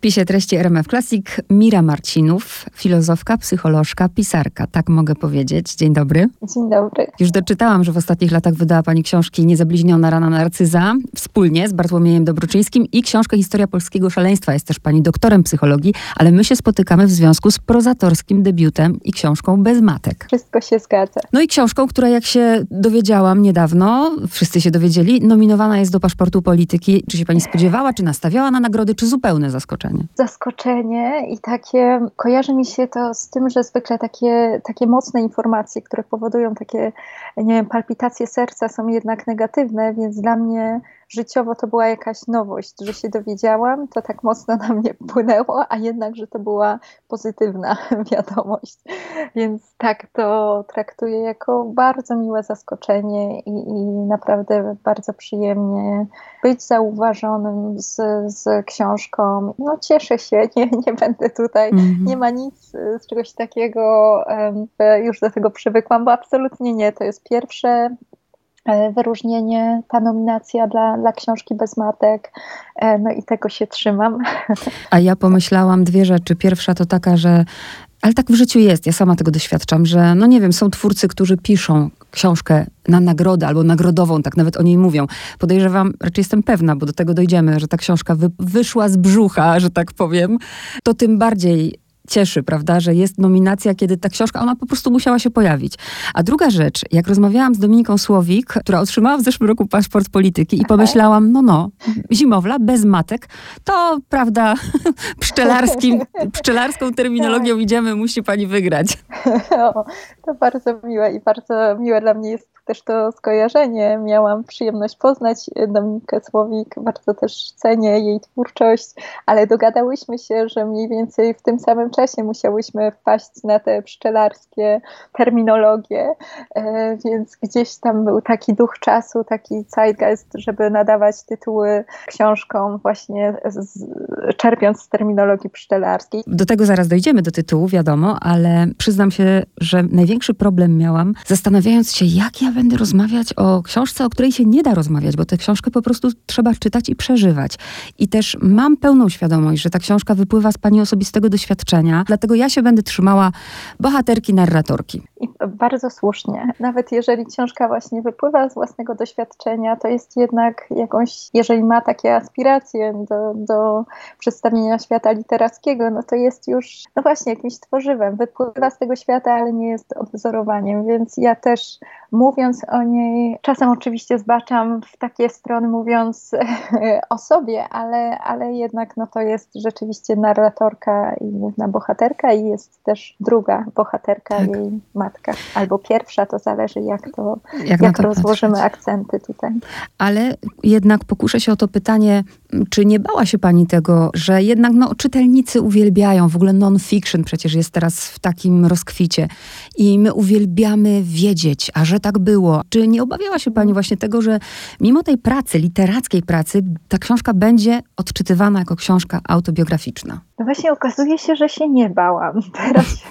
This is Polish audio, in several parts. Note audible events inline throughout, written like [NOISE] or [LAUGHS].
wpisie treści RMF Classic Mira Marcinów, filozofka, psycholożka, pisarka. Tak mogę powiedzieć. Dzień dobry. Dzień dobry. Już doczytałam, że w ostatnich latach wydała Pani książki Niezabliźniona rana narcyza wspólnie z Bartłomiejem Dobroczyńskim i książkę Historia polskiego szaleństwa. Jest też Pani doktorem psychologii, ale my się spotykamy w związku z prozatorskim debiutem i książką Bez matek. Wszystko się zgadza. No i książką, która jak się dowiedziałam niedawno, wszyscy się dowiedzieli, nominowana jest do paszportu polityki. Czy się Pani spodziewała, czy nastawiała na nagrody, czy zupełne zaskoczenie? Zaskoczenie. I takie, kojarzy mi się to z tym, że zwykle takie, takie mocne informacje, które powodują takie, nie wiem, palpitacje serca są jednak negatywne, więc dla mnie życiowo to była jakaś nowość, że się dowiedziałam, to tak mocno na mnie wpłynęło, a jednak, że to była pozytywna [LAUGHS] wiadomość. Więc tak to traktuję jako bardzo miłe zaskoczenie i, i naprawdę bardzo przyjemnie być zauważonym z, z książką. No cieszę się, [LAUGHS] nie, nie będę tutaj, -hmm. nie ma nic z czegoś takiego, już do tego przywykłam, bo absolutnie nie. To jest pierwsze wyróżnienie, ta nominacja dla, dla książki bez matek. E, no i tego się trzymam. A ja pomyślałam dwie rzeczy. Pierwsza to taka, że ale tak w życiu jest, ja sama tego doświadczam, że no nie wiem, są twórcy, którzy piszą książkę na nagrodę albo nagrodową, tak nawet o niej mówią. Podejrzewam, raczej jestem pewna, bo do tego dojdziemy, że ta książka wy, wyszła z brzucha, że tak powiem, to tym bardziej cieszy, prawda, że jest nominacja, kiedy ta książka, ona po prostu musiała się pojawić. A druga rzecz, jak rozmawiałam z Dominiką Słowik, która otrzymała w zeszłym roku paszport polityki i pomyślałam, no no, zimowla, bez matek, to prawda, [LAUGHS] pszczelarskim, [LAUGHS] pszczelarską terminologią tak. idziemy, musi pani wygrać. [LAUGHS] O, to bardzo miłe i bardzo miłe dla mnie jest też to skojarzenie. Miałam przyjemność poznać Dominikę Słowik, bardzo też cenię jej twórczość, ale dogadałyśmy się, że mniej więcej w tym samym czasie musiałyśmy wpaść na te pszczelarskie terminologie, e, więc gdzieś tam był taki duch czasu, taki zeitgeist, żeby nadawać tytuły książkom właśnie z, czerpiąc z terminologii pszczelarskiej. Do tego zaraz dojdziemy, do tytułu, wiadomo, ale przyznam się, że największy problem miałam, zastanawiając się, jak ja będę rozmawiać o książce, o której się nie da rozmawiać, bo tę książkę po prostu trzeba czytać i przeżywać. I też mam pełną świadomość, że ta książka wypływa z pani osobistego doświadczenia, dlatego ja się będę trzymała bohaterki, narratorki. I bardzo słusznie. Nawet jeżeli książka właśnie wypływa z własnego doświadczenia, to jest jednak jakąś, jeżeli ma takie aspiracje do, do przedstawienia świata literackiego, no to jest już, no właśnie, jakimś tworzywem. Wypływa z tego świata, ale nie jest odwzorowaniem, więc ja też o niej, czasem oczywiście zbaczam w takie strony mówiąc [LAUGHS] o sobie, ale, ale jednak no to jest rzeczywiście narratorka i główna bohaterka i jest też druga bohaterka, tak. jej matka. Albo pierwsza, to zależy jak to, jak, jak to rozłożymy patrzeć. akcenty tutaj. Ale jednak pokuszę się o to pytanie, czy nie bała się pani tego, że jednak no, czytelnicy uwielbiają, w ogóle non-fiction przecież jest teraz w takim rozkwicie i my uwielbiamy wiedzieć, a że tak było. Czy nie obawiała się pani właśnie tego, że mimo tej pracy, literackiej pracy, ta książka będzie odczytywana jako książka autobiograficzna? No właśnie okazuje się, że się nie bałam. [LAUGHS] Teraz się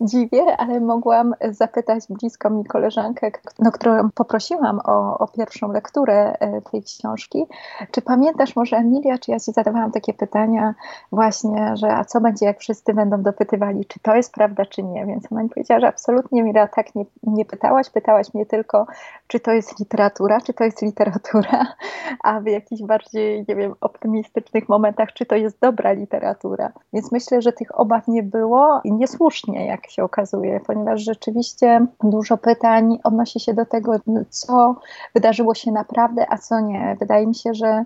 dziwię, ale mogłam zapytać bliską mi koleżankę, no, którą poprosiłam o, o pierwszą lekturę e, tej książki. Czy pamiętasz może Emilia, czy ja ci zadawałam takie pytania właśnie, że a co będzie, jak wszyscy będą dopytywali, czy to jest prawda, czy nie. Więc ona mi powiedziała, że absolutnie Mira tak nie, nie pytałaś. Pytałaś mnie tylko, czy to jest literatura, czy to jest literatura, [LAUGHS] a w jakichś bardziej, nie wiem, optymistycznych momentach, czy to jest dobra literatura. Więc myślę, że tych obaw nie było i niesłusznie, jak się okazuje, ponieważ rzeczywiście dużo pytań odnosi się do tego, co wydarzyło się naprawdę, a co nie. Wydaje mi się, że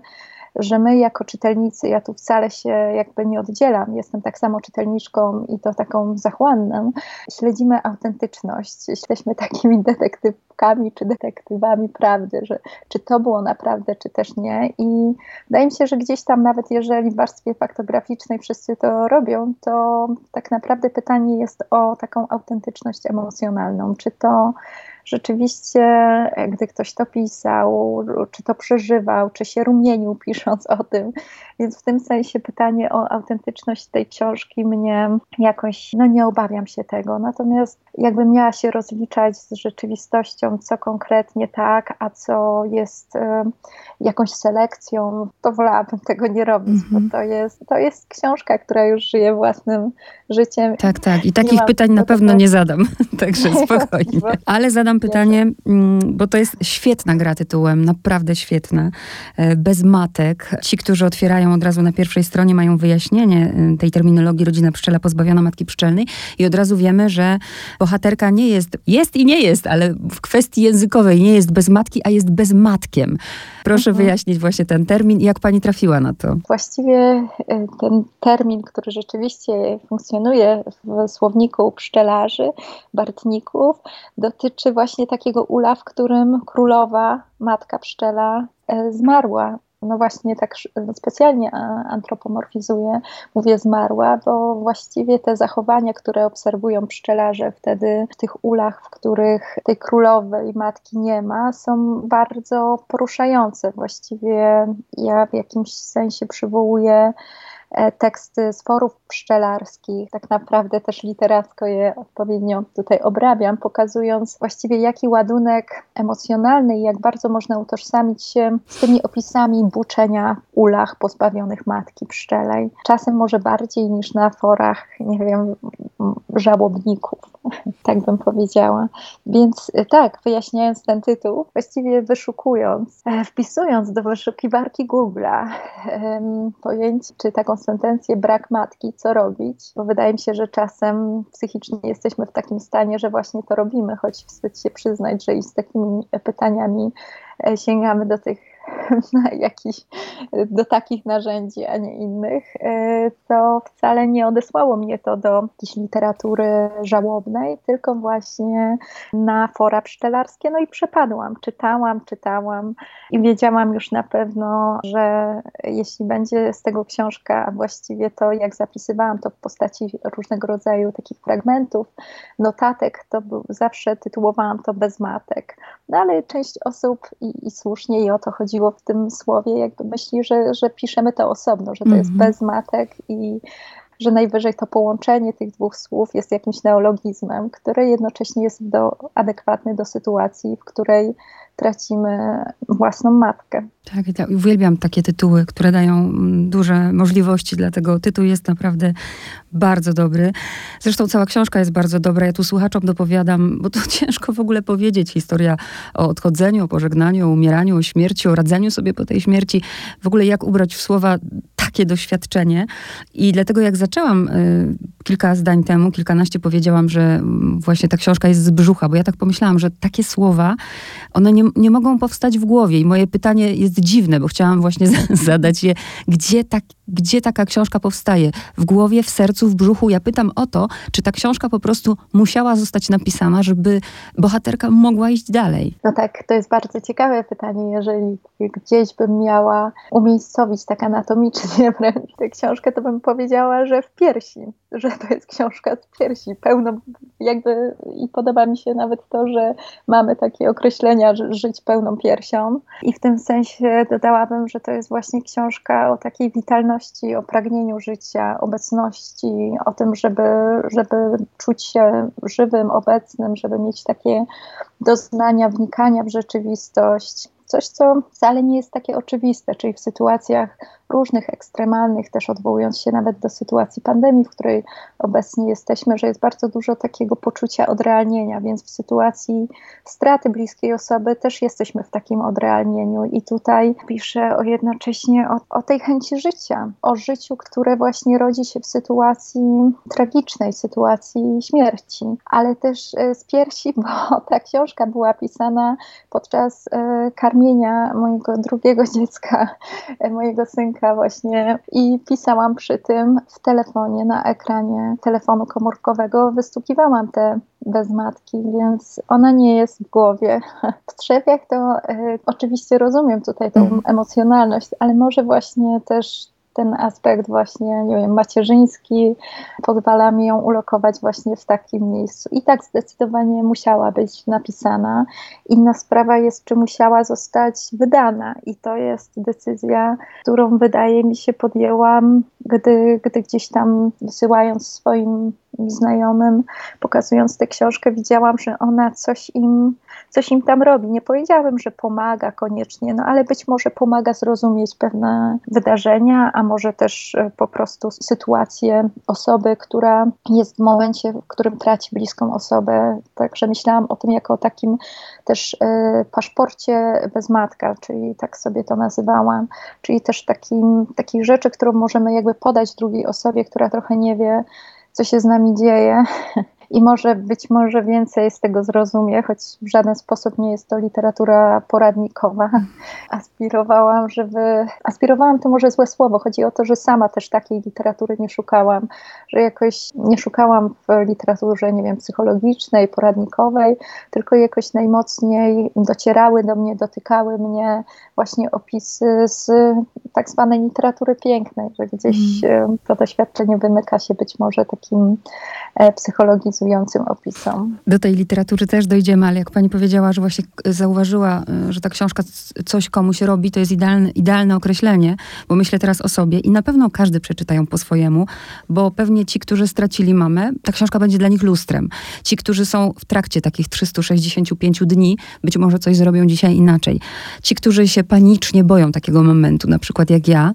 że my jako czytelnicy, ja tu wcale się jakby nie oddzielam, jestem tak samo czytelniczką i to taką zachłanną, śledzimy autentyczność, jesteśmy takimi detektywkami czy detektywami prawdy, że czy to było naprawdę, czy też nie. I wydaje mi się, że gdzieś tam nawet jeżeli w warstwie faktograficznej wszyscy to robią, to tak naprawdę pytanie jest o taką autentyczność emocjonalną, czy to rzeczywiście, gdy ktoś to pisał, czy to przeżywał, czy się rumienił [LAUGHS] pisząc o tym, więc w tym sensie pytanie o autentyczność tej książki mnie jakoś, no nie obawiam się tego. Natomiast jakbym miała się rozliczać z rzeczywistością, co konkretnie tak, a co jest y, jakąś selekcją, to wolałabym tego nie robić, mm -hmm. bo mhm. to jest, to jest książka, która już żyje własnym życiem. Tak, tak. I takich pytań na pewno nie zadam, [LAUGHS] także spokojnie. Ale zadam pytanie, mm, bo to jest świetna gra tytułem, naprawdę świetna. E, bez matek. Ci, którzy otwierają od razu na pierwszej stronie, mają wyjaśnienie y, tej terminologii rodzina pszczela pozbawiona matki pszczelnej i od razu wiemy, że bohaterka nie jest, jest i nie jest, ale w kwestii językowej nie jest bez matki, a jest bezmatkiem. Proszę mhm. wyjaśnić właśnie ten termin i jak pani trafiła na to? Właściwie y, ten termin, który rzeczywiście funkcjonuje w słowniku pszczelarzy, bartników, dotyczy właśnie takiego ula, w którym królowa, matka pszczela y, zmarła no właśnie tak specjalnie antropomorfizuję, mówię zmarła, bo właściwie te zachowania, które obserwują pszczelarze wtedy w tych ulach, w których tej królowej matki nie ma, są bardzo poruszające. Właściwie ja w jakimś sensie przywołuję E, teksty z forów pszczelarskich, tak naprawdę też literacko je odpowiednio tutaj obrabiam, pokazując właściwie jaki ładunek emocjonalny i jak bardzo można utożsamić się z tymi opisami buczenia ulach pozbawionych matki pszczelej. Czasem może bardziej niż na forach, nie wiem, żałobników, [LAUGHS] tak bym powiedziała. Więc e, tak, wyjaśniając ten tytuł, właściwie wyszukując, e, wpisując do wyszukiwarki Google'a pojęcie, czy taką sentencję brak matki, co robić, bo wydaje mi się, że czasem psychicznie jesteśmy w takim stanie, że właśnie to robimy, choć wstyd się przyznać, że i z takimi pytaniami e, sięgamy do tych [LAUGHS] jakiś, do takich narzędzi, a nie innych, e, to wcale nie odesłało mnie to do jakiejś literatury żałobnej, tylko właśnie na fora pszczelarskie. No i przepadłam, czytałam, czytałam i wiedziałam już na pewno, że jeśli będzie z tego książka, a właściwie to jak zapisywałam to w postaci różnego rodzaju takich fragmentów, notatek, to był, zawsze tytułowałam to bez matek. No ale część osób i, i słusznie i o to chodzi chodziło w tym słowie, jakby myśli, że, że piszemy to osobno, że to mm -hmm. jest mhm. bez matek i że najwyżej to połączenie tych dwóch słów jest jakimś neologizmem, który jednocześnie jest do, adekwatny do sytuacji, w której tracimy własną matkę. Tak, tak, uwielbiam takie tytuły, które dają mm, duże możliwości, dlatego tytuł jest naprawdę bardzo dobry. Zresztą cała książka jest bardzo dobra. Ja tu słuchaczom dopowiadam, bo to [LAUGHS] ciężko w ogóle powiedzieć. Historia o odchodzeniu, o pożegnaniu, o umieraniu, o śmierci, o radzeniu sobie po tej śmierci. W ogóle jak ubrać w słowa takie doświadczenie. I dlatego jak zaczęłam y, kilka zdań temu, kilkanaście powiedziałam, że mm, właśnie ta książka jest z brzucha, bo ja tak pomyślałam, że takie słowa, one nie, nie mogą powstać w głowie. I moje pytanie jest dziwne, bo chciałam właśnie [LAUGHS] zadać je, gdzie, tak, gdzie taka książka powstaje? W głowie, w sercu, w brzuchu? Ja pytam o to, czy ta książka po prostu musiała zostać napisana, żeby bohaterka mogła iść dalej? No tak, to jest bardzo ciekawe pytanie. Jeżeli gdzieś bym miała umiejscowić tak anatomicznie [LAUGHS] wręcz tę książkę, to bym powiedziała, że w piersi, że to jest książka z piersi, pełno jakby i podoba mi się nawet to, że mamy takie określenia, że żyć pełną piersią. I w tym sensie dodałabym, że to jest właśnie książka o takiej witalności, o pragnieniu życia, obecności, o tym, żeby, żeby czuć się żywym, obecnym, żeby mieć takie doznania wnikania w rzeczywistość, coś, co wcale nie jest takie oczywiste, czyli w sytuacjach różnych ekstremalnych, też odwołując się nawet do sytuacji pandemii, w której obecnie jesteśmy, że jest bardzo dużo takiego poczucia odrealnienia, więc w sytuacji straty bliskiej osoby też jesteśmy w takim odrealnieniu. I tutaj piszę o jednocześnie o, o tej chęci życia, o życiu, które właśnie rodzi się w sytuacji tragicznej, sytuacji śmierci, ale też e, z piersi, [LAUGHS] bo ta książka była pisana podczas e, karmienia mojego drugiego [LAUGHS] dziecka, mojego synka, właśnie i pisałam przy tym w telefonie, na ekranie telefonu komórkowego, wystukiwałam te bezmatki, więc ona nie jest w głowie. [LAUGHS] W trzewiach to y, oczywiście rozumiem tutaj tą mhm. emocjonalność, ale może właśnie też ten aspekt właśnie, nie wiem, macierzyński pozwala mi ją ulokować właśnie w takim miejscu. I tak zdecydowanie musiała być napisana. Inna sprawa jest, czy musiała zostać wydana i to jest decyzja, którą wydaje mi się podjęłam, gdy, gdy gdzieś tam wysyłając swoim znajomym, pokazując tę książkę, widziałam, że ona coś im, coś im tam robi. Nie powiedziałabym, że pomaga koniecznie, no ale być może pomaga zrozumieć pewne wydarzenia, a może też e, po prostu sytuację osoby, która jest w momencie, w którym traci bliską osobę. Także myślałam o tym jako o takim też y, paszporcie bez matka, czyli tak sobie to nazywałam, czyli też takim, takiej rzeczy, którą możemy jakby podać drugiej osobie, która trochę nie wie, co się z nami dzieje. [LAUGHS] I może być może więcej z tego zrozumie, choć w żaden sposób nie jest to literatura poradnikowa. [LAUGHS] Aspirowałam, żeby. Aspirowałam to może złe słowo. Chodzi o to, że sama też takiej literatury nie szukałam, że jakoś nie szukałam w literaturze, nie wiem, psychologicznej, poradnikowej, tylko jakoś najmocniej docierały do mnie, dotykały mnie właśnie opisy z tak zwanej literatury pięknej, że gdzieś mm. to doświadczenie wymyka się być może takim e, opisom. Do tej literatury też dojdziemy, ale jak pani powiedziała, że właśnie zauważyła, e, że ta książka coś komuś robi, to jest idealne, idealne określenie, bo myślę teraz o sobie i na pewno każdy przeczytają po swojemu, bo pewnie ci, którzy stracili mamę, ta książka będzie dla nich lustrem. Ci, którzy są w trakcie takich 365 dni, być może coś zrobią dzisiaj inaczej. Ci, którzy się panicznie boją takiego momentu, na przykład jak ja,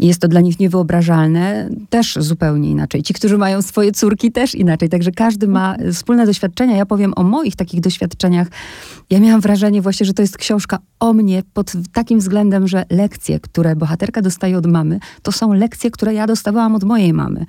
jest to dla nich niewyobrażalne, też zupełnie inaczej. Ci, którzy mają swoje córki, też inaczej. Także każdy ma wspólne doświadczenia. Ja powiem o moich takich doświadczeniach. Ja miałam wrażenie właśnie, że to jest książka o mnie pod takim względem, że lekcje, które bohaterka dostaje od mamy, to są lekcje, które ja dostawałam od mojej mamy.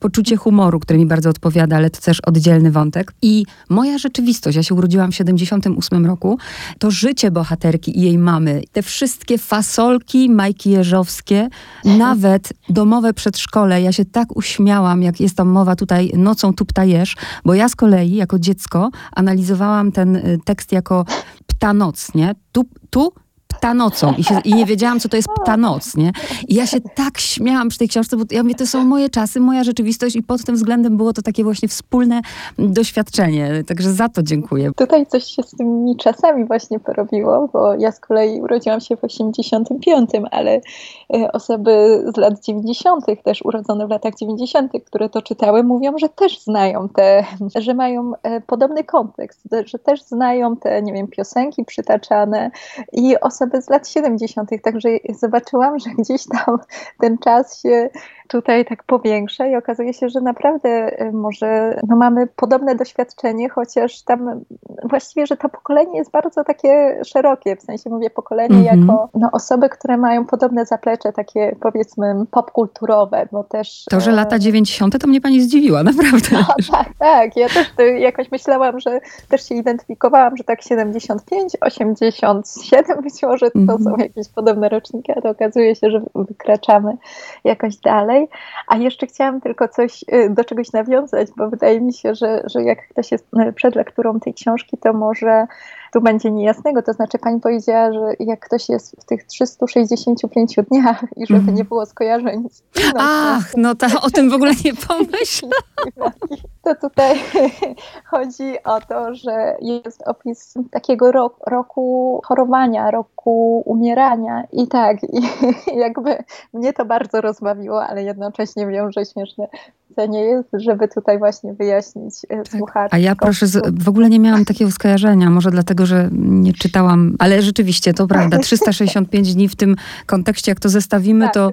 Poczucie humoru, które mi bardzo odpowiada, ale to też oddzielny wątek. I moja rzeczywistość, ja się urodziłam w 78 roku, to życie bohaterki i jej mamy, te wszystkie fasolki Majki Jeżowskie, nawet domowe przedszkole, ja się tak uśmiałam, jak jest tam mowa tutaj nocą tu ptajesz, bo ja z kolei jako dziecko analizowałam ten y, tekst jako ptanoc, nie? Tu, tu ptanocą i, się, i nie wiedziałam, co to jest ptanoc, nie? I ja się tak śmiałam przy tej książce, bo ja mówię, to są moje czasy, moja rzeczywistość i pod tym względem było to takie właśnie wspólne doświadczenie. Także za to dziękuję. Tutaj coś się z tymi czasami właśnie porobiło, bo ja z kolei urodziłam się w 85, ale e, osoby z lat 90., też urodzone w latach 90., które to czytały, mówią, że też znają te, że mają e, podobny kontekst, że też znają te, nie wiem, piosenki przytaczane i osoby osoby z lat 70., także zobaczyłam, że gdzieś tam ten czas się tutaj tak powiększa i okazuje się, że naprawdę y, może no mamy podobne doświadczenie, chociaż tam właściwie, że to pokolenie jest bardzo takie szerokie, w sensie mówię pokolenie mm -hmm. jako no, osoby, które mają podobne zaplecze, takie powiedzmy popkulturowe, bo też... To, że lata 90. to mnie pani zdziwiła, [LAUGHS] naprawdę. No, tak, tak, ja też jakoś myślałam, że też się identyfikowałam, że tak 75, 87 być może to mm -hmm. są jakieś podobne roczniki, a to okazuje się, że wykraczamy jakoś dalej dalej. A jeszcze chciałam tylko coś, y, do czegoś nawiązać, bo wydaje mi się, że, że jak ktoś jest y, przed lekturą tej książki, to może tu będzie niejasnego. To znaczy, pani powiedziała, że jak ktoś jest w tych 365 dniach i żeby mm. nie było skojarzeń z Ach, no to o tym w ogóle nie pomyślałam. [LAUGHS] To tutaj [LAUGHS] chodzi o to, że jest opis takiego roku, roku chorowania, roku umierania i tak, i [LAUGHS] jakby mnie to bardzo rozbawiło, ale jednocześnie wiem, że śmieszne to nie jest, żeby tutaj właśnie wyjaśnić e, tak. słuchaczom. A ja proszę, w ogóle nie miałam takiego skojarzenia, może dlatego, że nie czytałam, ale rzeczywiście to prawda, 365 dni w tym kontekście, jak to zestawimy, tak, to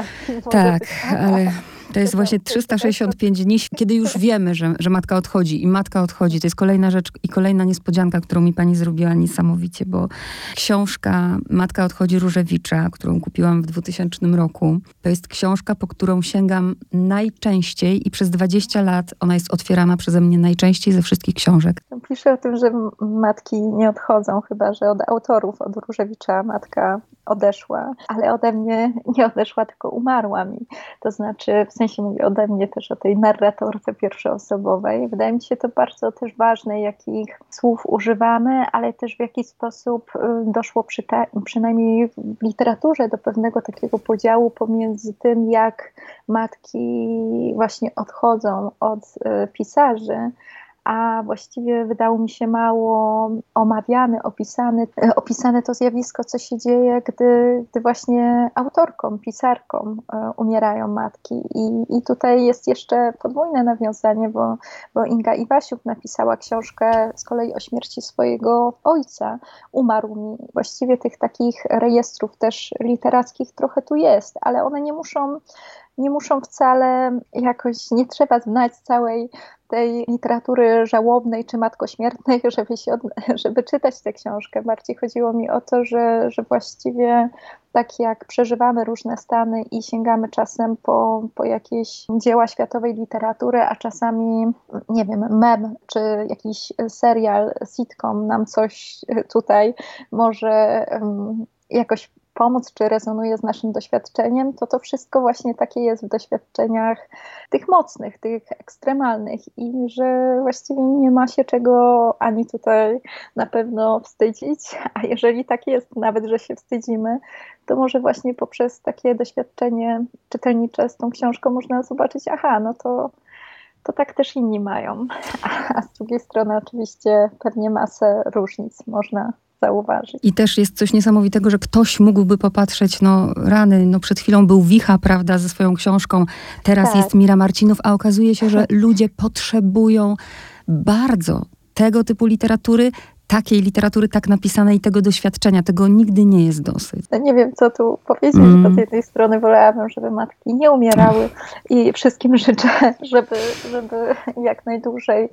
[LAUGHS] tak, ale... To jest właśnie 365 dni, kiedy już wiemy, że, że matka odchodzi i matka odchodzi. To jest kolejna rzecz i kolejna niespodzianka, którą mi pani zrobiła niesamowicie, bo książka Matka odchodzi Różewicza, którą kupiłam w 2000 roku, to jest książka, po którą sięgam najczęściej i przez 20 lat ona jest otwierana przeze mnie najczęściej ze wszystkich książek. Piszę o tym, że matki nie odchodzą, chyba że od autorów, od Różewicza matka odeszła, ale ode mnie nie odeszła, tylko umarła mi. To znaczy, w sensie mówię ode mnie też o tej narratorce pierwszoosobowej. Wydaje mi się to bardzo też ważne, jakich słów używamy, ale też w jaki sposób y, doszło przy te, przynajmniej w literaturze do pewnego takiego podziału pomiędzy tym, jak matki właśnie odchodzą od y, pisarzy, a właściwie wydało mi się mało omawiane, opisane, opisane to zjawisko, co się dzieje, gdy, gdy właśnie autorkom, pisarkom e, umierają matki. I, I tutaj jest jeszcze podwójne nawiązanie, bo, bo Inga Iwasiuk napisała książkę z kolei o śmierci swojego ojca. Umarł mi. Właściwie tych takich rejestrów też literackich trochę tu jest, ale one nie muszą nie muszą wcale jakoś, nie trzeba znać całej tej literatury żałobnej czy matkośmiertnej, [LAUGHS] żeby, się, [LAUGHS] żeby czytać tę książkę. Bardziej chodziło mi o to, że, że właściwie tak jak przeżywamy różne stany i sięgamy czasem po, po jakieś dzieła światowej literatury, a czasami, nie wiem, mem czy jakiś serial, sitcom nam coś tutaj może um, jakoś pomóc, czy rezonuje z naszym doświadczeniem, to to wszystko właśnie takie jest w doświadczeniach tych mocnych, tych ekstremalnych i że właściwie nie ma się czego ani tutaj na pewno wstydzić, a jeżeli tak jest, nawet że się wstydzimy, to może właśnie poprzez takie doświadczenie czytelnicze z tą książką można zobaczyć, aha, no to to tak też inni mają. [LAUGHS] A z drugiej strony oczywiście pewnie masę różnic można zauważyć. I też jest coś niesamowitego, że ktoś mógłby popatrzeć, no rany, no przed chwilą był Wicha, prawda, ze swoją książką, teraz tak. jest Mira Marcinów, a okazuje się, że [LAUGHS] ludzie potrzebują bardzo tego typu literatury, takiej literatury tak napisanej, tego doświadczenia, tego nigdy nie jest dosyć. Ja nie wiem, co tu powiedzieć, mm. bo z jednej strony wolałabym, żeby matki nie umierały i wszystkim życzę, [LAUGHS] żeby, żeby jak najdłużej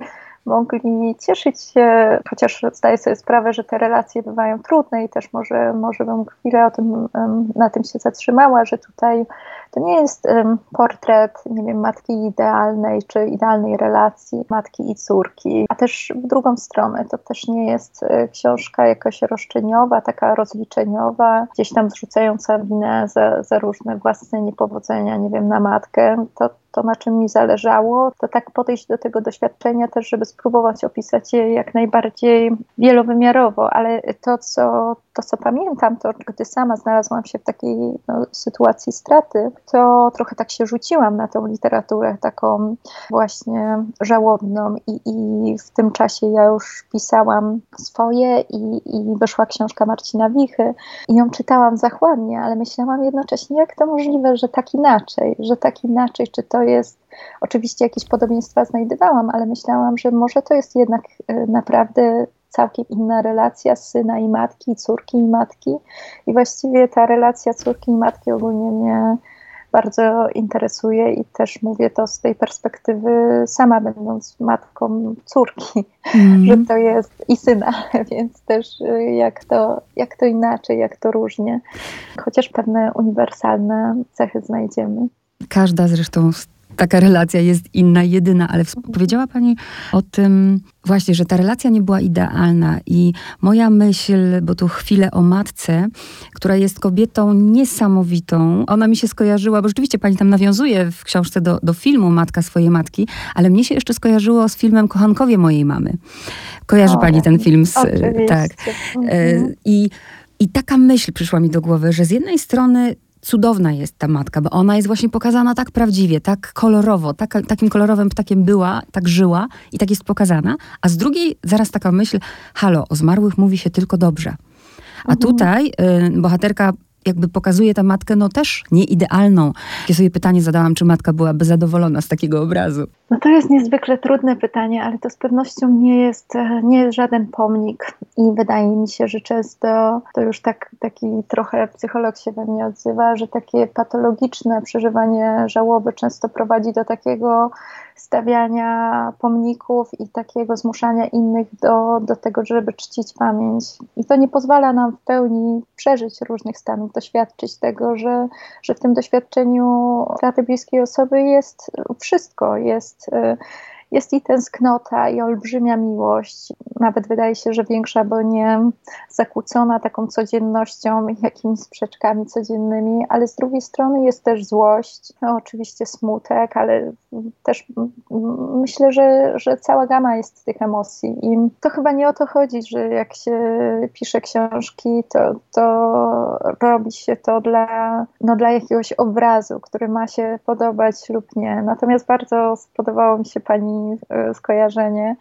mogli cieszyć się, chociaż zdaję sobie sprawę, że te relacje bywają trudne i też może, może bym chwilę o tym, na tym się zatrzymała, że tutaj to nie jest portret, nie wiem, matki idealnej czy idealnej relacji matki i córki, a też w drugą stronę to też nie jest e, książka jakaś roszczeniowa, taka rozliczeniowa, gdzieś tam zrzucająca winę za, za różne własne niepowodzenia, nie wiem, na matkę. To, to, na czym mi zależało, to tak podejść do tego doświadczenia też, żeby spróbować opisać je jak najbardziej wielowymiarowo, ale to, co, to, co pamiętam, to gdy sama znalazłam się w takiej no, sytuacji straty, to trochę tak się rzuciłam na tą literaturę taką właśnie żałobną i, i w tym czasie ja już pisałam swoje i, i wyszła książka Marcina Wichy i ją czytałam zachłannie, ale myślałam jednocześnie, jak to możliwe, że tak inaczej, że tak inaczej, czy to jest oczywiście jakieś podobieństwa znajdowałam, ale myślałam, że może to jest jednak e, naprawdę całkiem inna relacja syna i matki, córki i matki. I właściwie ta relacja córki i matki ogólnie mnie bardzo interesuje i też mówię to z tej perspektywy sama będąc matką córki, mm. że to jest i syna, [LAUGHS] więc też y, jak to, jak to inaczej, jak to różnie, chociaż pewne uniwersalne cechy znajdziemy. Każda zresztą z taka relacja jest inna, jedyna, ale powiedziała Pani o tym właśnie, że ta relacja nie była idealna i moja myśl, bo tu chwilę o matce, która jest kobietą niesamowitą, ona mi się skojarzyła, bo rzeczywiście Pani tam nawiązuje w książce do, do filmu Matka swojej matki, ale mnie się jeszcze skojarzyło z filmem Kochankowie mojej mamy. Kojarzy o, Pani ten film? Z, tak. Mhm. I, I taka myśl przyszła mi do głowy, że z jednej strony cudowna jest ta matka, bo ona jest właśnie pokazana tak prawdziwie, tak kolorowo, tak, takim kolorowym ptakiem była, tak żyła i tak jest pokazana, a z drugiej zaraz taka myśl, halo, o zmarłych mówi się tylko dobrze. A mhm. tutaj y, bohaterka jakby pokazuje tę matkę, no też nieidealną. Ja sobie pytanie zadałam, czy matka byłaby zadowolona z takiego obrazu. No to jest niezwykle trudne pytanie, ale to z pewnością nie jest, nie jest żaden pomnik i wydaje mi się, że często to już tak, taki trochę psycholog się we mnie odzywa, że takie patologiczne przeżywanie żałoby często prowadzi do takiego stawiania pomników i takiego zmuszania innych do, do tego, żeby czcić pamięć. I to nie pozwala nam w pełni przeżyć różnych stanów, doświadczyć tego, że, że w tym doświadczeniu straty bliskiej osoby jest wszystko. Jest, jest i tęsknota, i olbrzymia miłość, nawet wydaje się, że większa, bo nie zakłócona taką codziennością, jakimiś sprzeczkami codziennymi, ale z drugiej strony jest też złość, no, oczywiście smutek, ale też myślę, że, że cała gama jest tych emocji i to chyba nie o to chodzi, że jak się pisze książki, to, to robi się to dla, no, dla jakiegoś obrazu, który ma się podobać lub nie. Natomiast bardzo spodobało mi się Pani e, skojarzenie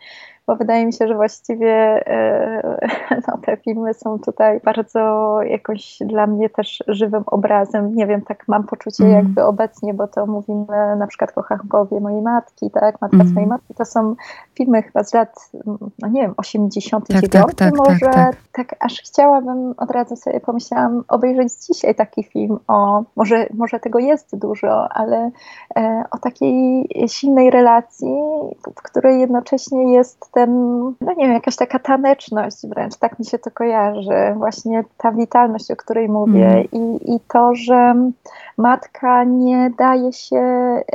bo wydaje mi się, że właściwie e, [LAUGHS] no, te filmy są tutaj bardzo jakoś dla mnie też żywym obrazem. Nie wiem, tak mam poczucie mm. jakby obecnie, bo to mówimy na przykład Kochankowie mojej matki, tak, Matka mm. swojej matki, to są filmy chyba z lat, no nie wiem, 89 tak, tak, tak, może, tak, tak. tak, aż chciałabym, od razu sobie pomyślałam, obejrzeć dzisiaj taki film o, może, może tego jest dużo, ale e, o takiej silnej relacji, w której jednocześnie jest ten, no nie wiem, jakaś taka taneczność wręcz, tak mi się to kojarzy, właśnie ta witalność, o której mówię mm. i, i to, że matka nie daje się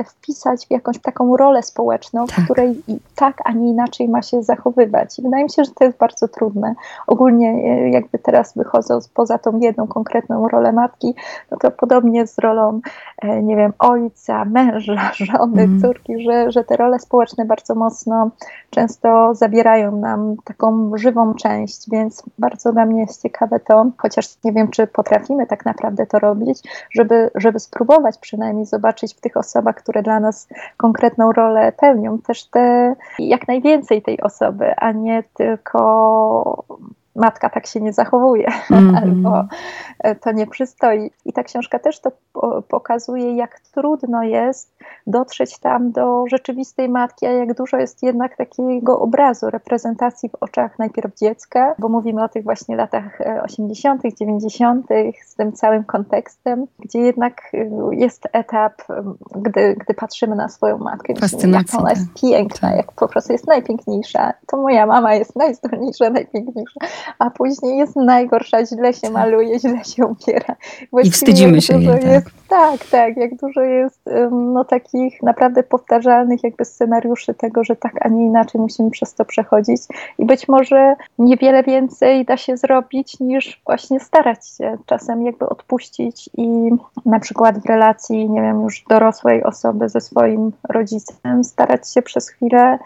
wpisać w jakąś taką rolę społeczną, tak. w której tak, a nie inaczej ma się zachowywać. I wydaje mi się, że to jest bardzo trudne. Ogólnie e, jakby teraz wychodząc poza tą jedną konkretną rolę matki, no to podobnie z rolą, e, nie wiem, ojca, męża, żony, mm. córki, że, że te role społeczne bardzo mocno często zabierają nam taką żywą część, więc bardzo dla mnie jest ciekawe to, chociaż nie wiem, czy potrafimy tak naprawdę to robić, żeby, żeby spróbować przynajmniej zobaczyć w tych osobach, które dla nas konkretną rolę pełnią, też te jak najwięcej tej osoby, a nie tylko matka tak się nie zachowuje, [LAUGHS] mm -hmm. albo e, to nie przystoi. I ta książka też to pokazuje, jak trudno jest dotrzeć tam do rzeczywistej matki, a jak dużo jest jednak takiego obrazu, reprezentacji w oczach najpierw dziecka, bo mówimy o tych właśnie latach 80., e, 90., z tym całym kontekstem, gdzie jednak e, jest etap, gdy, gdy patrzymy na swoją matkę, jak ona jest tak. piękna, tak. jak po prostu jest najpiękniejsza. To moja mama jest najzdolniejsza, najpiękniejsza a później jest najgorsza, źle się tak. maluje, źle się ubiera. Właściwie I wstydzimy się jej, tak. Jest, tak, tak, jak dużo jest no, takich naprawdę powtarzalnych jakby scenariuszy tego, że tak, a nie inaczej musimy przez to przechodzić i być może niewiele więcej da się zrobić niż właśnie starać się czasem jakby odpuścić i na przykład w relacji, nie wiem, już dorosłej osoby ze swoim rodzicem starać się przez chwilę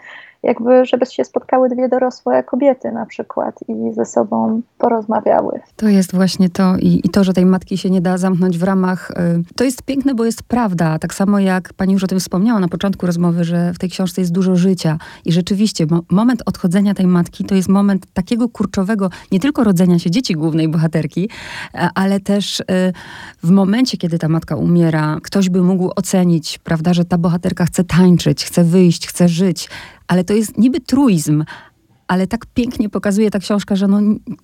jakby, żeby się spotkały dwie dorosłe kobiety na przykład i ze sobą porozmawiały. To jest właśnie to i, i to, że tej matki się nie da zamknąć w ramach, y, to jest piękne, bo jest prawda. Tak samo jak pani już o tym wspomniała na początku rozmowy, że w tej książce jest dużo życia i rzeczywiście mo moment odchodzenia tej matki to jest moment takiego kurczowego, nie tylko rodzenia się dzieci głównej bohaterki, ale też y, w momencie, kiedy ta matka umiera, ktoś by mógł ocenić, prawda, że ta bohaterka chce tańczyć, chce wyjść, chce żyć, ale to jest niby truizm, ale tak pięknie pokazuje ta książka, że no,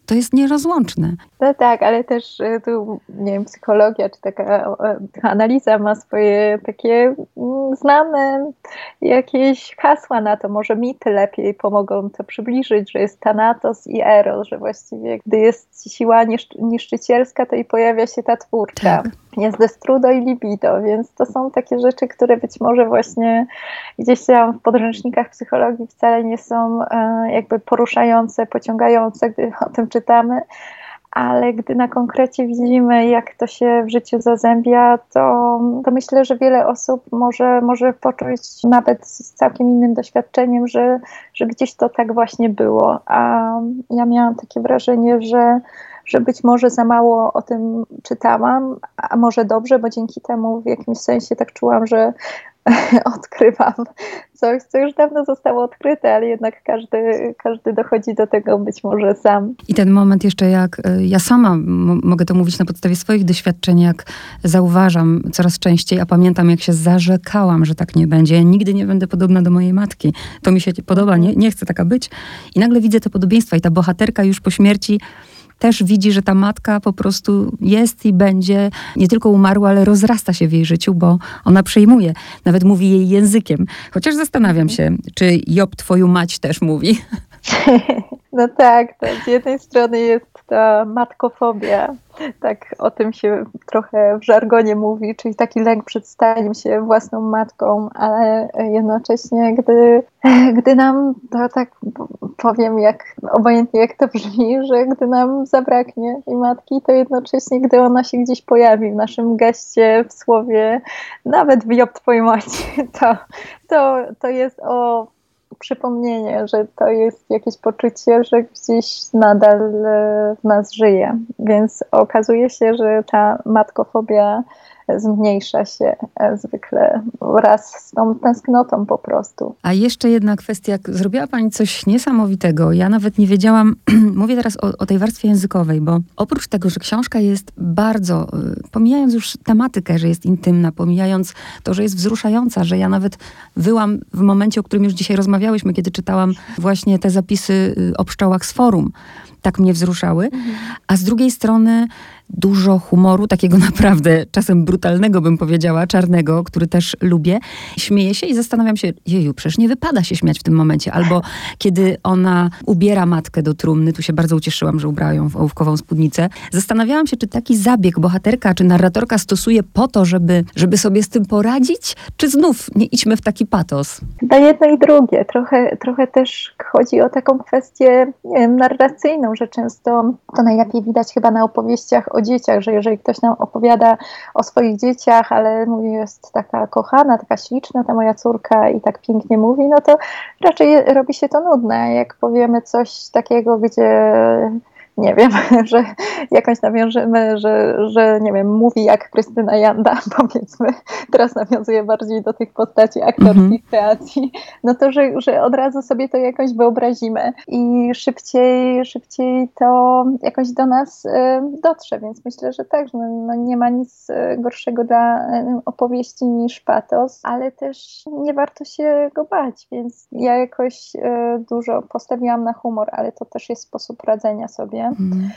to jest nierozłączne. No tak, ale też e, tu, nie wiem, psychologia czy taka analiza ma swoje takie mm, znane jakieś hasła na to. Może mity lepiej pomogą to przybliżyć, że jest Thanatos i Eros, że właściwie gdy jest siła niszczycielska, to i pojawia się ta twórcza. Tak jest destrudo i libido, więc to są takie rzeczy, które być może właśnie gdzieś tam w podręcznikach psychologii wcale nie są e, jakby poruszające, pociągające, gdy [LAUGHS] o tym czytamy, ale gdy na konkrecie widzimy, jak to się w życiu zazębia, to, to myślę, że wiele osób może, może poczuć nawet z całkiem innym doświadczeniem, że, że gdzieś to tak właśnie było. A ja miałam takie wrażenie, że że być może za mało o tym czytałam, a może dobrze, bo dzięki temu w jakimś sensie tak czułam, że [LAUGHS] odkrywam coś, co już dawno zostało odkryte, ale jednak każdy, każdy dochodzi do tego być może sam. I ten moment jeszcze jak y, ja sama mogę to mówić na podstawie swoich doświadczeń, jak zauważam coraz częściej, a pamiętam jak się zarzekałam, że tak nie będzie. Ja nigdy nie będę podobna do mojej matki. To mi się podoba, nie, nie chcę taka być. I nagle widzę te podobieństwa i ta bohaterka już po śmierci też widzi, że ta matka po prostu jest i będzie nie tylko umarła, ale rozrasta się w jej życiu, bo ona przejmuje. Nawet mówi jej językiem. Chociaż zastanawiam się, czy Job twoją mać też mówi. [LAUGHS] No tak, to z jednej strony jest ta matkofobia, tak o tym się trochę w żargonie mówi, czyli taki lęk przed staniem się własną matką, ale jednocześnie, gdy, gdy nam, to tak powiem, jak obojętnie jak to brzmi, że gdy nam zabraknie tej matki, to jednocześnie, gdy ona się gdzieś pojawi w naszym geście, w słowie, nawet w job twojej maci, to, to, to jest o przypomnienie, że to jest jakieś poczucie, że gdzieś nadal e, w nas żyje. Więc okazuje się, że ta matkofobia zmniejsza się e, zwykle wraz z tą tęsknotą po prostu. A jeszcze jedna kwestia. Zrobiła Pani coś niesamowitego. Ja nawet nie wiedziałam, [CLEARS THROAT] mówię teraz o, o tej warstwie językowej, bo oprócz tego, że książka jest bardzo, e, pomijając już tematykę, że jest intymna, pomijając to, że jest wzruszająca, że ja nawet wyłam w momencie, o którym już dzisiaj rozmawiałyśmy, kiedy czytałam właśnie te zapisy y, o pszczołach z forum, tak mnie wzruszały. Mhm. A z drugiej strony dużo humoru, takiego [LAUGHS] naprawdę czasem brutalnego, bym powiedziała, czarnego, który też lubię. Śmieję się i zastanawiam się, jeju, przecież nie wypada się śmiać w tym momencie. Albo kiedy ona ubiera matkę do trumny, tu się bardzo ucieszyłam, że ubrała ją w ołówkową spódnicę. Zastanawiałam się, czy taki zabieg bohaterka czy narratorka stosuje po to, żeby, żeby sobie z tym poradzić, czy znów nie idźmy w taki patos? Chyba jedno i drugie. Trochę, trochę też chodzi o taką kwestię narracyjną, że często to najlepiej widać chyba na opowieściach o dzieciach, że jeżeli ktoś nam opowiada o swoich dzieciach, ale mówi, jest taka kochana, taka śliczna ta moja córka i tak pięknie mówi, no to raczej robi się to nudne. Jak powiemy coś takiego, gdzie nie wiem, [LAUGHS] że jakoś nawiążemy, że, że nie wiem, mówi jak Krystyna Janda, [LAUGHS] powiedzmy, teraz nawiązuje bardziej do tych postaci aktorskich mm -hmm. kreacji, no to, że, że od razu sobie to jakoś wyobrazimy i szybciej, szybciej to jakoś do nas y, dotrze, więc myślę, że tak, że no, no nie ma nic y, gorszego dla y, opowieści niż patos, ale też nie warto się go bać, więc ja jakoś dużo postawiłam na humor, ale to też jest sposób radzenia sobie Mhm.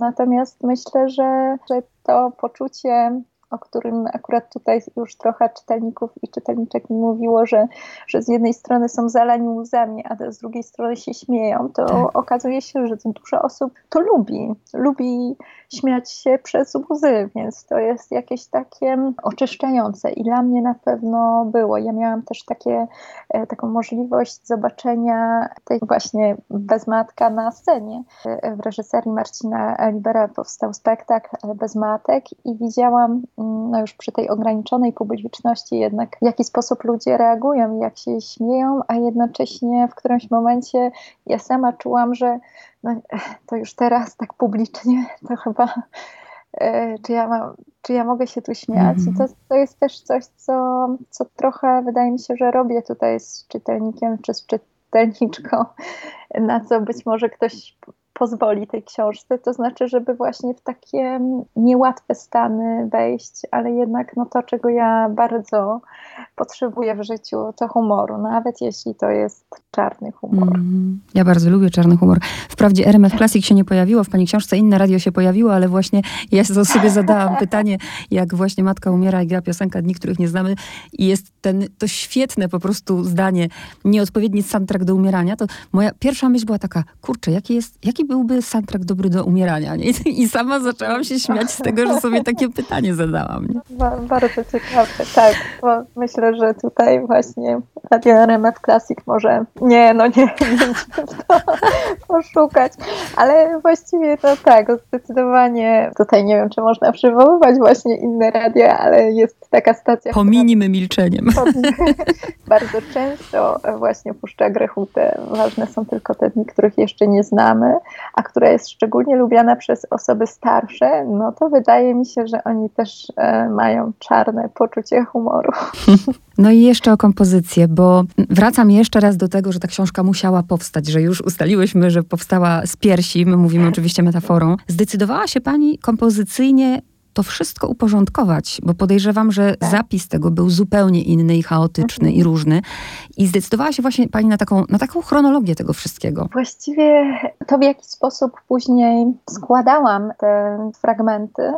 Natomiast myślę, że, że to poczucie o którym akurat tutaj już trochę czytelników i czytelniczek mi mówiło, że, że z jednej strony są zalani łzami, a z drugiej strony się śmieją, to tak. okazuje się, że dużo osób to lubi. Lubi śmiać się przez łzy, więc to jest jakieś takie oczyszczające i dla mnie na pewno było. Ja miałam też takie, e, taką możliwość zobaczenia tej właśnie Bezmatka na scenie. E, w reżyserii Marcina Libera powstał spektakl Bez Matek i widziałam no już przy tej ograniczonej publiczności jednak w jaki sposób ludzie reagują, jak się śmieją, a jednocześnie w którymś momencie ja sama czułam, że no, to już teraz tak publicznie, to chyba e, czy ja, mam, czy ja mogę się tu śmiać. Mm. I to, to jest też coś, co, co trochę wydaje mi się, że robię tutaj z czytelnikiem czy z czytelniczką, na co być może ktoś pozwoli tej książce, to znaczy, żeby właśnie w takie niełatwe stany wejść, ale jednak no to, czego ja bardzo potrzebuję w życiu, to humoru, nawet jeśli to jest czarny humor. Mm, ja bardzo lubię czarny humor. Wprawdzie RMF Classic się nie pojawiło, w pani książce inne radio się pojawiło, ale właśnie ja sobie zadałam [LAUGHS] pytanie, jak właśnie matka umiera i gra piosenka Dni, których nie znamy i jest ten, to świetne po prostu zdanie, nieodpowiedni soundtrack do umierania, to moja pierwsza myśl była taka, kurczę, jaki jest, jaki byłby soundtrack dobry do umierania? Nie? I sama zaczęłam się śmiać z tego, że sobie takie pytanie zadałam. Nie? Bardzo ciekawe, tak, bo myślę, że tutaj właśnie Radio RMF Classic może, nie, no nie, [LAUGHS] nie to poszukać, ale właściwie to tak, zdecydowanie tutaj nie wiem, czy można przywoływać właśnie inne radia, ale jest taka stacja. Pominimy milczeniem. [LAUGHS] bardzo często właśnie puszcza Grechutę. Ważne są tylko te dni, których jeszcze nie znamy, a która jest szczególnie lubiana przez osoby starsze, no to wydaje mi się, że oni też e, mają czarne poczucie humoru. [LAUGHS] No i jeszcze o kompozycję, bo wracam jeszcze raz do tego, że ta książka musiała powstać, że już ustaliłyśmy, że powstała z piersi, my mówimy oczywiście metaforą. Zdecydowała się pani kompozycyjnie to wszystko uporządkować, bo podejrzewam, że tak. zapis tego był zupełnie inny i chaotyczny mhm. i różny. I zdecydowała się właśnie pani na taką, na taką chronologię tego wszystkiego. Właściwie to, w jaki sposób później składałam te fragmenty,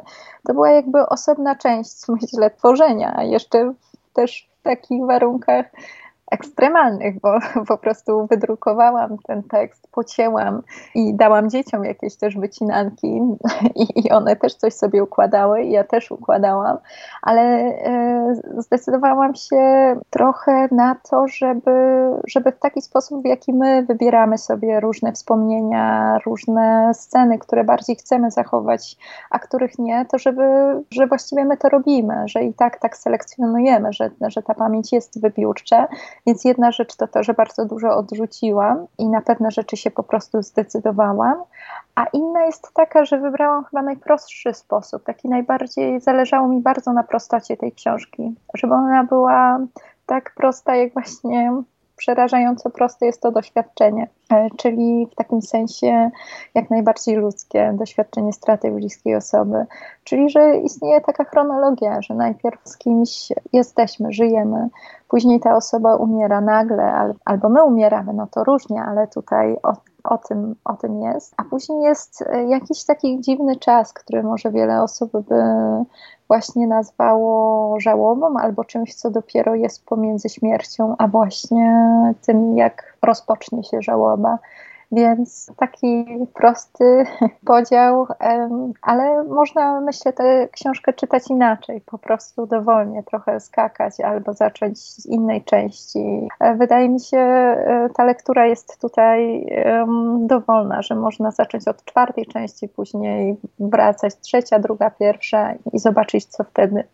to była jakby osobna część, [LAUGHS] myślę, tworzenia. Jeszcze też w takich warunkach ekstremalnych, bo [LAUGHS] po prostu wydrukowałam ten tekst, pocięłam i dałam dzieciom jakieś też wycinanki [LAUGHS] i, i one też coś sobie układały i ja też układałam, ale e, zdecydowałam się trochę na to, żeby, żeby w taki sposób, w jaki my wybieramy sobie różne wspomnienia, różne sceny, które bardziej chcemy zachować, a których nie, to żeby, że właściwie my to robimy, że i tak tak selekcjonujemy, że, że ta pamięć jest wybiórcza, więc jedna rzecz to to, że bardzo dużo odrzuciłam i na pewne rzeczy się po prostu zdecydowałam, a inna jest taka, że wybrałam chyba najprostszy sposób, taki najbardziej, zależało mi bardzo na prostocie tej książki, żeby ona była tak prosta, jak właśnie przerażająco proste jest to doświadczenie, e, czyli w takim sensie jak najbardziej ludzkie doświadczenie straty bliskiej osoby, czyli że istnieje taka chronologia, że najpierw z kimś jesteśmy, żyjemy, później ta osoba umiera nagle, albo my umieramy, no to różnie, ale tutaj o, tym, o tym jest. A później jest e, jakiś taki dziwny czas, który może wiele osób by właśnie nazwało żałobą albo czymś, co dopiero jest pomiędzy śmiercią, a właśnie tym, jak rozpocznie się żałoba. Więc taki prosty [LAUGHS] podział, ale można, myślę, tę książkę czytać inaczej, po prostu dowolnie, trochę skakać albo zacząć z innej części. E, wydaje mi się, e, ta lektura jest tutaj dowolna, że można zacząć od czwartej części, później wracać trzecia, druga, pierwsza i zobaczyć, co wtedy.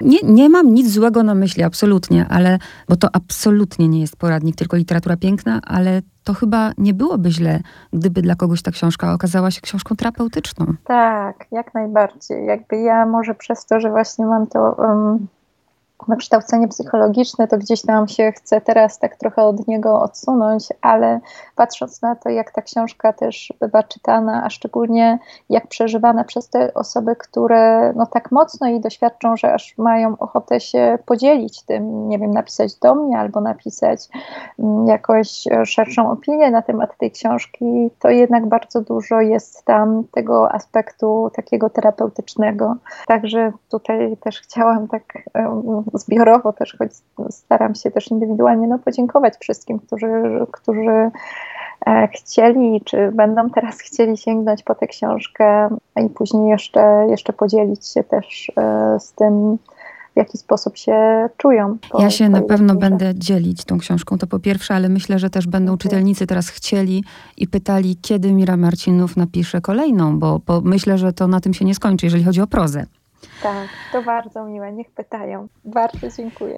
Nie, nie mam nic złego na myśli, absolutnie, ale, bo to absolutnie nie jest poradnik, tylko literatura piękna, ale to chyba nie byłoby źle, gdyby dla kogoś ta książka okazała się książką terapeutyczną. Tak, jak najbardziej. Jakby ja może przez to, że właśnie mam to um, wykształcenie psychologiczne, to gdzieś tam się chce teraz tak trochę od niego odsunąć, ale patrząc na to, jak ta książka też bywa czytana, a szczególnie jak przeżywana przez te osoby, które no tak mocno jej doświadczą, że aż mają ochotę się podzielić tym, nie wiem, napisać do mnie albo napisać mm, jakąś szerszą opinię na temat tej książki, to jednak bardzo dużo jest tam tego aspektu takiego terapeutycznego. Także tutaj też chciałam tak zbiorowo też, choć staram się też indywidualnie no, podziękować wszystkim, którzy, którzy e, chcieli, czy będą teraz [LAUGHS] chcieli sięgnąć po tę książkę i później jeszcze, jeszcze podzielić się też e, z tym, w jaki sposób się czują. ja się na pewno będę dzielić tą książką, to po pierwsze, ale myślę, że też będą czytelnicy teraz chcieli i pytali, kiedy Mira Marcinów napisze kolejną, bo, bo myślę, że to na tym się nie skończy, jeżeli chodzi o prozę. Tak, to bardzo miłe. Niech pytają. Bardzo dziękuję.